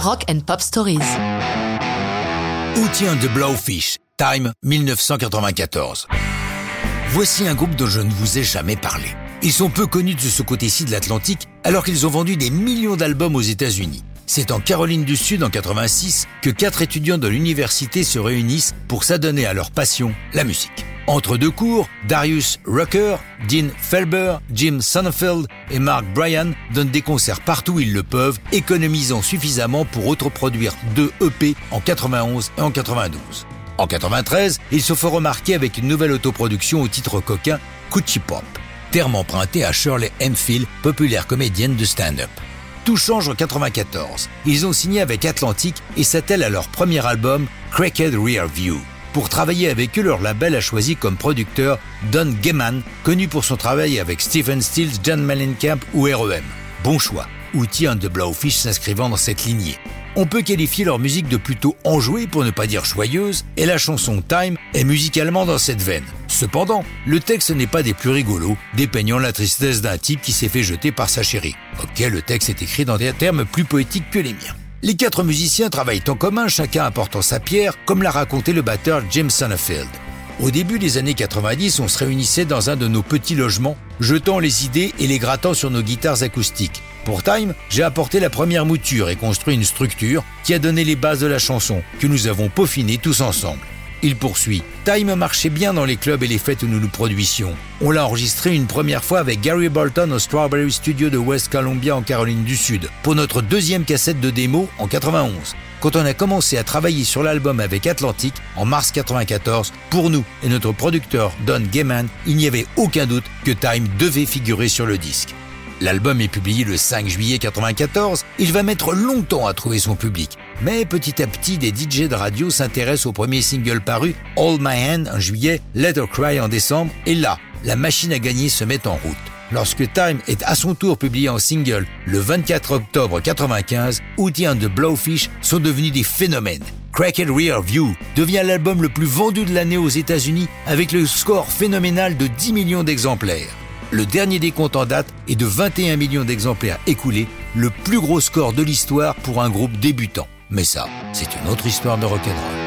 Rock and Pop Stories. Où tient The Blowfish Time 1994. Voici un groupe dont je ne vous ai jamais parlé. Ils sont peu connus de ce côté-ci de l'Atlantique alors qu'ils ont vendu des millions d'albums aux États-Unis. C'est en Caroline du Sud en 86 que quatre étudiants de l'université se réunissent pour s'adonner à leur passion, la musique. Entre deux cours, Darius Rucker, Dean Felber, Jim Sonnenfeld et Mark Bryan donnent des concerts partout où ils le peuvent, économisant suffisamment pour autoproduire deux EP en 91 et en 92. En 93, ils se font remarquer avec une nouvelle autoproduction au titre coquin Coochie Pop, terme emprunté à Shirley Hemphill, populaire comédienne de stand-up. Tout change en 94. Ils ont signé avec Atlantic et s'attellent à leur premier album, Cracked Rear View. Pour travailler avec eux, leur label a choisi comme producteur Don Gehman, connu pour son travail avec Stephen Stills, John Mellencamp ou REM. Bon choix, outil and the Blowfish s'inscrivant dans cette lignée. On peut qualifier leur musique de plutôt enjouée pour ne pas dire joyeuse, et la chanson Time est musicalement dans cette veine. Cependant, le texte n'est pas des plus rigolos, dépeignant la tristesse d'un type qui s'est fait jeter par sa chérie. Ok, le texte est écrit dans des termes plus poétiques que les miens. Les quatre musiciens travaillent en commun, chacun apportant sa pierre, comme l'a raconté le batteur Jim Sonnenfeld. Au début des années 90, on se réunissait dans un de nos petits logements, jetant les idées et les grattant sur nos guitares acoustiques. Pour Time, j'ai apporté la première mouture et construit une structure qui a donné les bases de la chanson, que nous avons peaufiné tous ensemble. Il poursuit. Time marchait bien dans les clubs et les fêtes où nous nous produisions. On l'a enregistré une première fois avec Gary Bolton au Strawberry Studio de West Columbia en Caroline du Sud, pour notre deuxième cassette de démo en 91. Quand on a commencé à travailler sur l'album avec Atlantic en mars 94, pour nous et notre producteur Don Gaiman, il n'y avait aucun doute que Time devait figurer sur le disque. L'album est publié le 5 juillet 94. Il va mettre longtemps à trouver son public. Mais petit à petit, des DJ de radio s'intéressent au premier single paru, All My Hand en juillet, Let Her Cry en décembre. Et là, la machine à gagner se met en route. Lorsque Time est à son tour publié en single le 24 octobre 95, Outie and the Blowfish sont devenus des phénomènes. Cracked Rear View devient l'album le plus vendu de l'année aux États-Unis avec le score phénoménal de 10 millions d'exemplaires. Le dernier décompte en date est de 21 millions d'exemplaires écoulés, le plus gros score de l'histoire pour un groupe débutant. Mais ça, c'est une autre histoire de rock'n'roll.